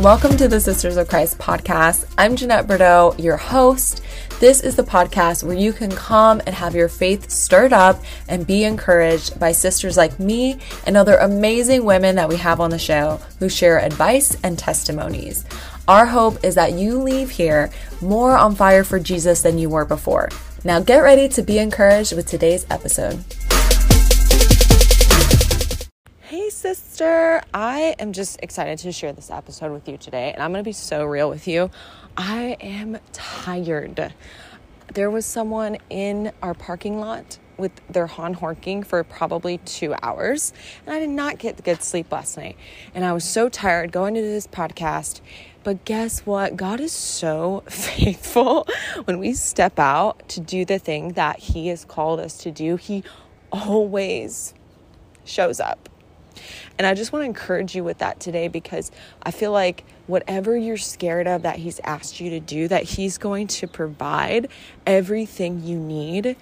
Welcome to the Sisters of Christ podcast. I'm Jeanette Bordeaux, your host. This is the podcast where you can come and have your faith stirred up and be encouraged by sisters like me and other amazing women that we have on the show who share advice and testimonies. Our hope is that you leave here more on fire for Jesus than you were before. Now get ready to be encouraged with today's episode. Sister. I am just excited to share this episode with you today, and I'm going to be so real with you. I am tired. There was someone in our parking lot with their horn honking for probably two hours, and I did not get good sleep last night. And I was so tired going to this podcast. But guess what? God is so faithful when we step out to do the thing that He has called us to do. He always shows up. And I just want to encourage you with that today because I feel like whatever you're scared of that He's asked you to do, that He's going to provide everything you need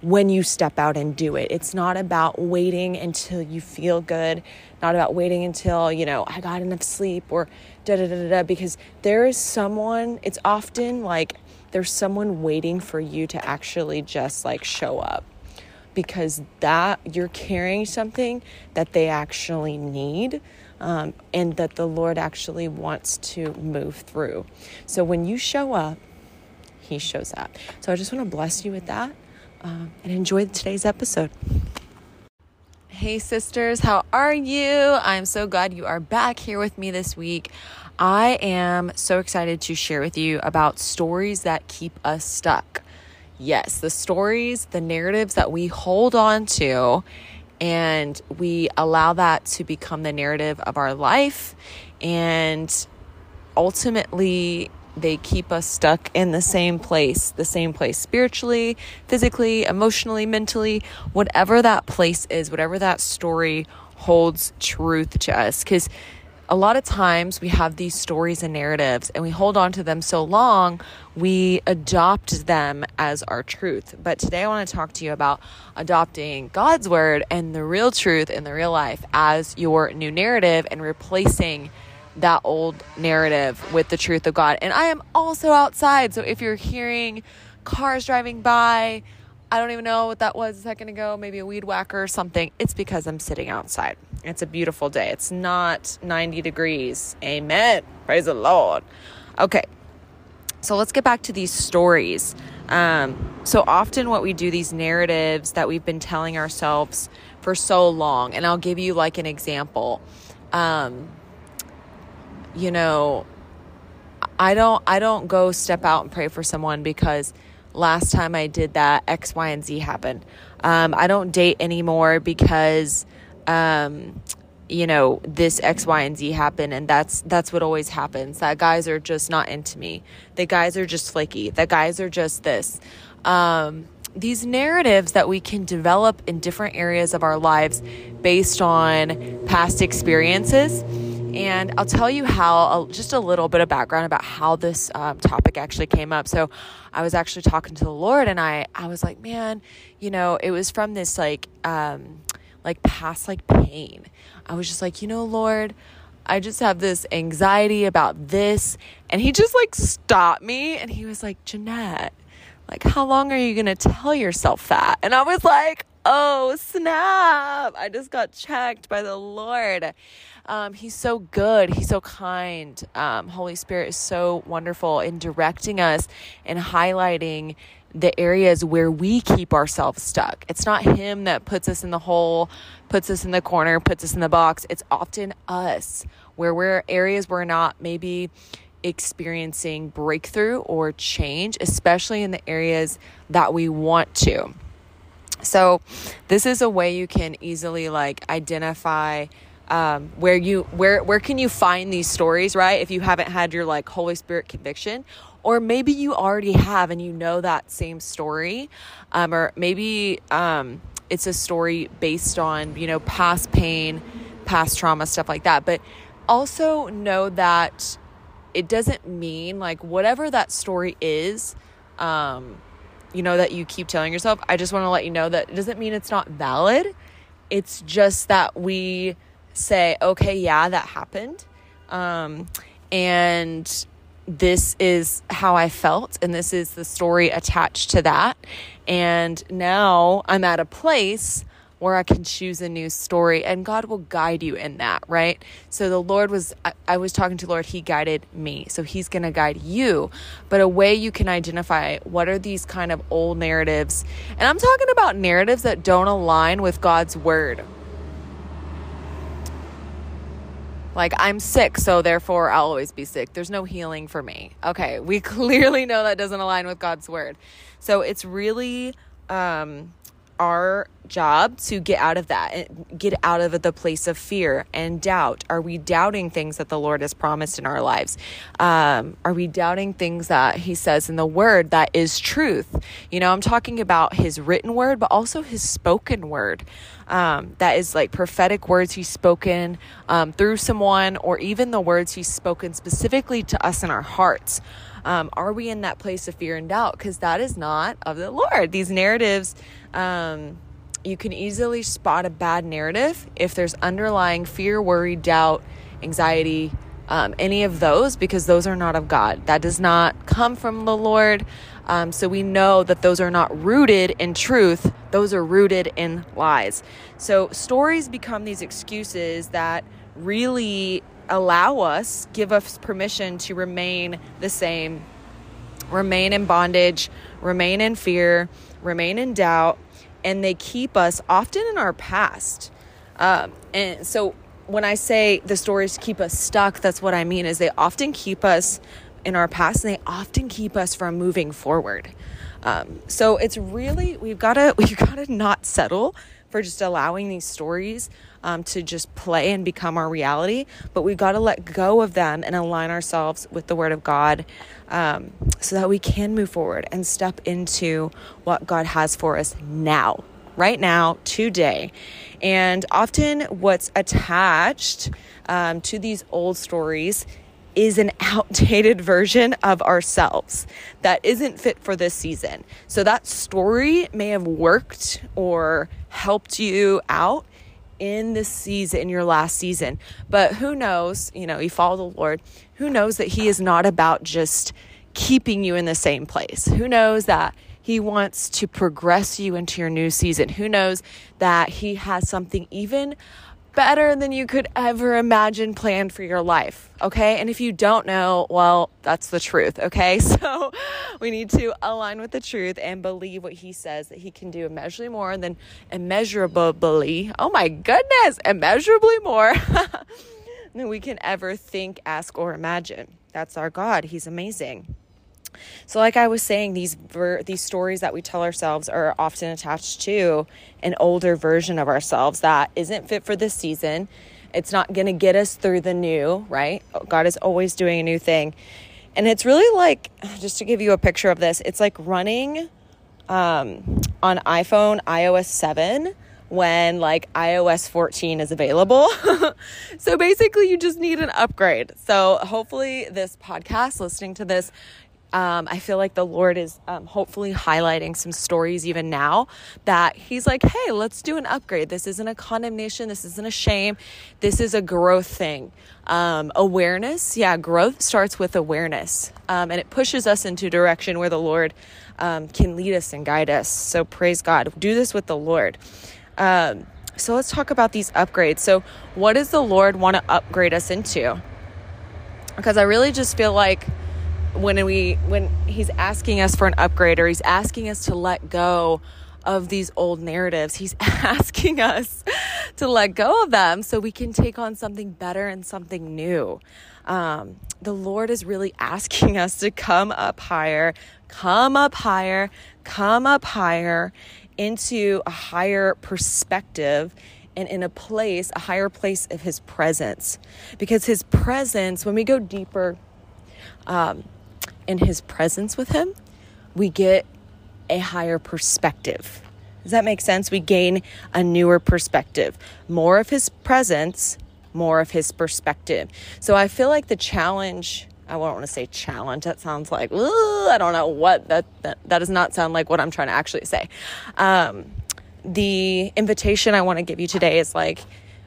when you step out and do it. It's not about waiting until you feel good, not about waiting until, you know, I got enough sleep or da da da da, because there is someone, it's often like there's someone waiting for you to actually just like show up because that you're carrying something that they actually need um, and that the Lord actually wants to move through. So when you show up, He shows up. So I just want to bless you with that um, and enjoy today's episode. Hey, sisters, how are you? I'm so glad you are back here with me this week. I am so excited to share with you about stories that keep us stuck yes, the stories, the narratives that we hold on to, and we allow that to become the narrative of our life. And ultimately, they keep us stuck in the same place, the same place spiritually, physically, emotionally, mentally, whatever that place is, whatever that story holds truth to us. Because a lot of times we have these stories and narratives and we hold on to them so long, we adopt them as our truth. But today I want to talk to you about adopting God's word and the real truth in the real life as your new narrative and replacing that old narrative with the truth of God. And I am also outside. So if you're hearing cars driving by, I don't even know what that was a second ago, maybe a weed whacker or something. It's because I'm sitting outside. It's a beautiful day. It's not 90 degrees. Amen. Praise the Lord. Okay. So let's get back to these stories. Um, so often, what we do, these narratives that we've been telling ourselves for so long, and I'll give you like an example. Um, you know, I don't, I don't go step out and pray for someone because last time I did that, X, Y, and Z happened. Um, I don't date anymore because um, you know this x y and z happen and that's that's what always happens. That guys are just not into me. The guys are just flaky. The guys are just this. Um, these narratives that we can develop in different areas of our lives based on past experiences. And I'll tell you how, just a little bit of background about how this um, topic actually came up. So, I was actually talking to the Lord, and I, I was like, man, you know, it was from this like, um, like past like pain. I was just like, you know, Lord, I just have this anxiety about this. And he just like stopped me and he was like, Jeanette, like, how long are you going to tell yourself that? And I was like, oh, snap. I just got checked by the Lord. Um, he's so good. He's so kind. Um, Holy Spirit is so wonderful in directing us and highlighting the areas where we keep ourselves stuck. It's not Him that puts us in the hole, puts us in the corner, puts us in the box. It's often us where we're areas we're not maybe experiencing breakthrough or change, especially in the areas that we want to. So, this is a way you can easily like identify um, where you where where can you find these stories right if you haven't had your like holy spirit conviction or maybe you already have and you know that same story um, or maybe um, it's a story based on you know past pain past trauma stuff like that. But also know that it doesn't mean like whatever that story is um, you know that you keep telling yourself i just want to let you know that it doesn't mean it's not valid. It's just that we say okay yeah that happened. Um, And this is how I felt, and this is the story attached to that. And now I'm at a place where I can choose a new story and God will guide you in that, right? So the Lord was, I, I was talking to Lord, He guided me. So He's going to guide you. But a way you can identify what are these kind of old narratives, and I'm talking about narratives that don't align with God's word. Like, I'm sick, so therefore I'll always be sick. There's no healing for me. Okay, we clearly know that doesn't align with God's word. So it's really um, our job to get out of that get out of the place of fear and doubt. Are we doubting things that the lord has promised in our lives? Um, are we doubting things that he says in the word that is truth? You know i'm talking about his written word but also his spoken word. Um, that is like prophetic words he's spoken um, through someone or even the words he's spoken specifically to us in our hearts um, are we in that place of fear and doubt? Because that is not of the Lord. These narratives, um, you can easily spot a bad narrative if there's underlying fear, worry, doubt, anxiety, um, any of those, because those are not of God. That does not come from the Lord. Um, so we know that those are not rooted in truth, those are rooted in lies. So stories become these excuses that really allow us, give us permission to remain the same, remain in bondage, remain in fear, remain in doubt, and they keep us often in our past. Um, and so when I say the stories keep us stuck, that's what I mean is they often keep us in our past and they often keep us from moving forward. Um, so it's really we've got to we've got to not settle for just allowing these stories um, to just play and become our reality, but we've got to let go of them and align ourselves with the Word of God um, so that we can move forward and step into what God has for us now, right now, today. And often, what's attached um, to these old stories is an outdated version of ourselves that isn't fit for this season. So that story may have worked or helped you out in this season, in your last season. But who knows, you know, you follow the Lord, who knows that He is not about just keeping you in the same place? Who knows that He wants to progress you into your new season? Who knows that He has something even better than you could ever imagine planned for your life. Okay. And if you don't know, well, that's the truth. Okay. So we need to align with the truth and believe what he says that he can do immeasurably more than immeasurably. Oh my goodness, immeasurably more than we can ever think, ask, or imagine. That's our God. He's amazing. So, like I was saying, these ver- these stories that we tell ourselves are often attached to an older version of ourselves that isn't fit for this season. It's not going to get us through the new, right? God is always doing a new thing. And it's really like, just to give you a picture of this, it's like running um, on iPhone iOS 7 when like iOS 14 is available. so basically, you just need an upgrade. So hopefully, this podcast, listening to this, um, I feel like the Lord is um, hopefully highlighting some stories even now that He's like, hey, let's do an upgrade. This isn't a condemnation. This isn't a shame. This is a growth thing. Um, awareness, yeah, growth starts with awareness um, and it pushes us into direction where the Lord um, can lead us and guide us. So praise God. Do this with the Lord. Um, so let's talk about these upgrades. So, what does the Lord want to upgrade us into? Because I really just feel like when we when he's asking us for an upgrade or he's asking us to let go of these old narratives he's asking us to let go of them so we can take on something better and something new um, the lord is really asking us to come up higher come up higher come up higher into a higher perspective and in a place, a higher place of his presence. Because his presence, when we go deeper, um, in his presence with him, we get a higher perspective. Does that make sense? We gain a newer perspective. More of his presence, more of his perspective. So I feel like the challenge, I don't want to say challenge, that sounds like, I don't know what, that, that, that does not sound like what I'm trying to actually say. Um, the invitation I want to give you today is like,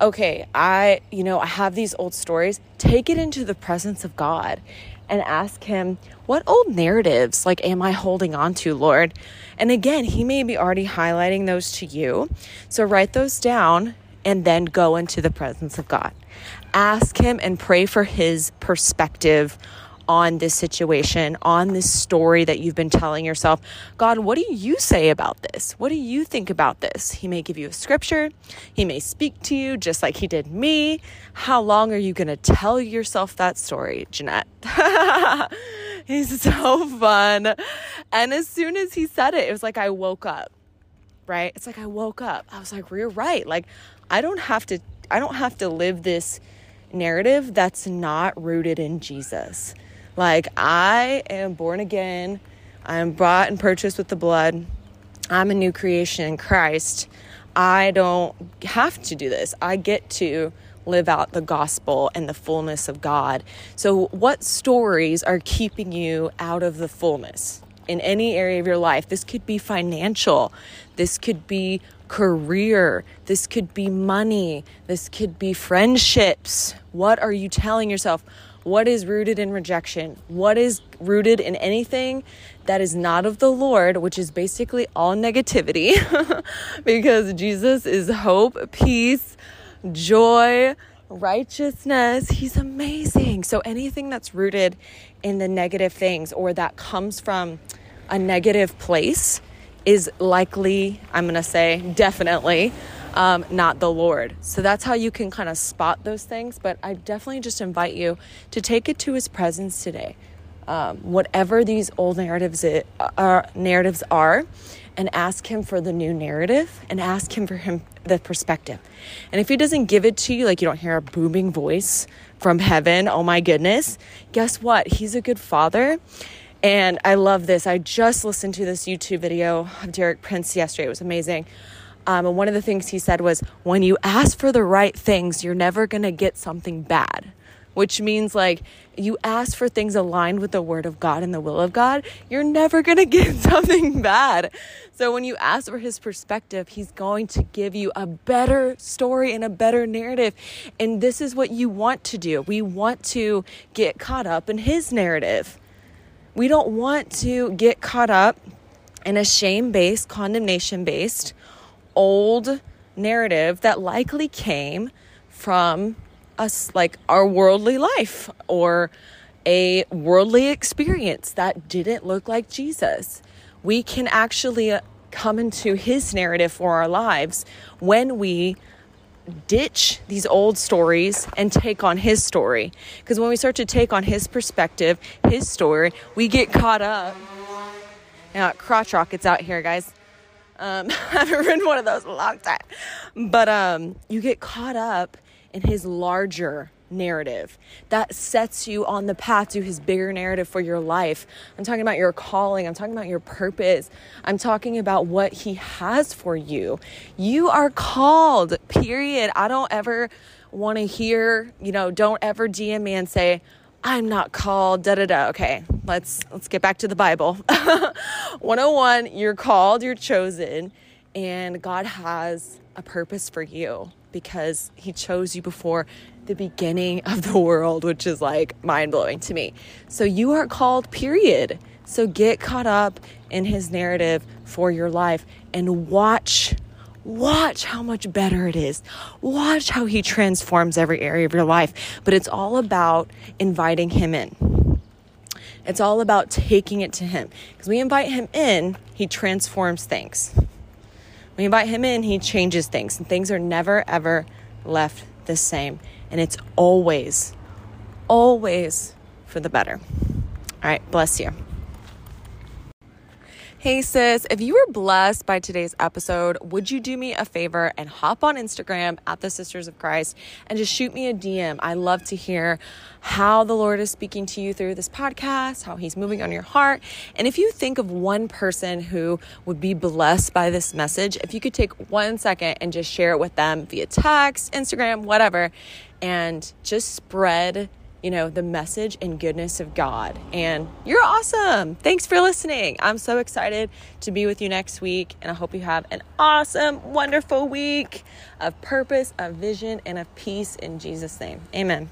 okay, I, you know, I have these old stories. Take it into the presence of God and ask Him, what old narratives, like, am I holding on to, Lord? And again, He may be already highlighting those to you. So write those down and then go into the presence of God. Ask Him and pray for His perspective on this situation, on this story that you've been telling yourself. God, what do you say about this? What do you think about this? He may give you a scripture, He may speak to you just like He did me. How long are you going to tell yourself that story, Jeanette? He's so fun. And as soon as he said it, it was like I woke up, right? It's like I woke up. I was like, we're right. Like, I don't have to, I don't have to live this narrative that's not rooted in Jesus. Like, I am born again. I am bought and purchased with the blood. I'm a new creation in Christ. I don't have to do this. I get to live out the gospel and the fullness of God. So, what stories are keeping you out of the fullness in any area of your life? This could be financial, this could be career, this could be money, this could be friendships. What are you telling yourself? what is rooted in rejection, what is rooted in anything that is not of the Lord, which is basically all negativity, because Jesus is hope, peace, joy, righteousness. He's amazing. So anything that's rooted in the negative things or that comes from a negative place is likely, I'm going to say, definitely um, not the Lord. So that's how you can kind of spot those things. But I definitely just invite you to take it to His presence today. Um, whatever these old narratives it, uh, narratives are, and ask Him for the new narrative, and ask Him for Him the perspective. And if He doesn't give it to you, like you don't hear a booming voice from heaven, oh my goodness, guess what? He's a good Father. And I love this. I just listened to this YouTube video of Derek Prince yesterday. It was amazing. Um, and one of the things he said was, when you ask for the right things, you're never going to get something bad. Which means, like, you ask for things aligned with the word of God and the will of God, you're never going to get something bad. So, when you ask for his perspective, he's going to give you a better story and a better narrative. And this is what you want to do. We want to get caught up in his narrative. We don't want to get caught up in a shame based, condemnation based, old narrative that likely came from us, like our worldly life or a worldly experience that didn't look like Jesus. We can actually uh, come into his narrative for our lives when we ditch these old stories and take on his story. Because when we start to take on his perspective, his story, we get caught up. Yeah, crotch rockets out here, guys. Um, I haven't ridden one of those in a long time. But um, you get caught up his larger narrative that sets you on the path to his bigger narrative for your life. I'm talking about your calling, I'm talking about your purpose, I'm talking about what he has for you. You are called, period. I don't ever want to hear, you know, don't ever DM me and say, I'm not called, da da da. Okay, let's let's get back to the Bible. 101, you're called, you're chosen, and God has a purpose for you because he chose you before the beginning of the world, which is like mind blowing to me. So you are called, period. So get caught up in his narrative for your life and watch Watch how much better it is. Watch how He transforms every area of your life. But it's all about inviting Him in. It's all about taking it to Him. Because we invite Him in, He transforms things. We invite Him in, He changes things. And things are never, ever left the same. And it's always, always for the better. All right, bless you. Hey sis, if you were blessed by today's episode, would you do me a favor and hop on Instagram at the Sisters of Christ and just shoot me a DM? I love to hear how the Lord is speaking to you through this podcast, how He's moving on your heart. And if you think of one person who would be blessed by this message, if you could take one second and just share it with them via text, Instagram, whatever, and just spread you know, the message and goodness of God. And you're awesome. Thanks for listening. I'm so excited to be with you next week. And I hope you have an awesome, wonderful week of purpose, of vision, and of peace in Jesus' name. Amen.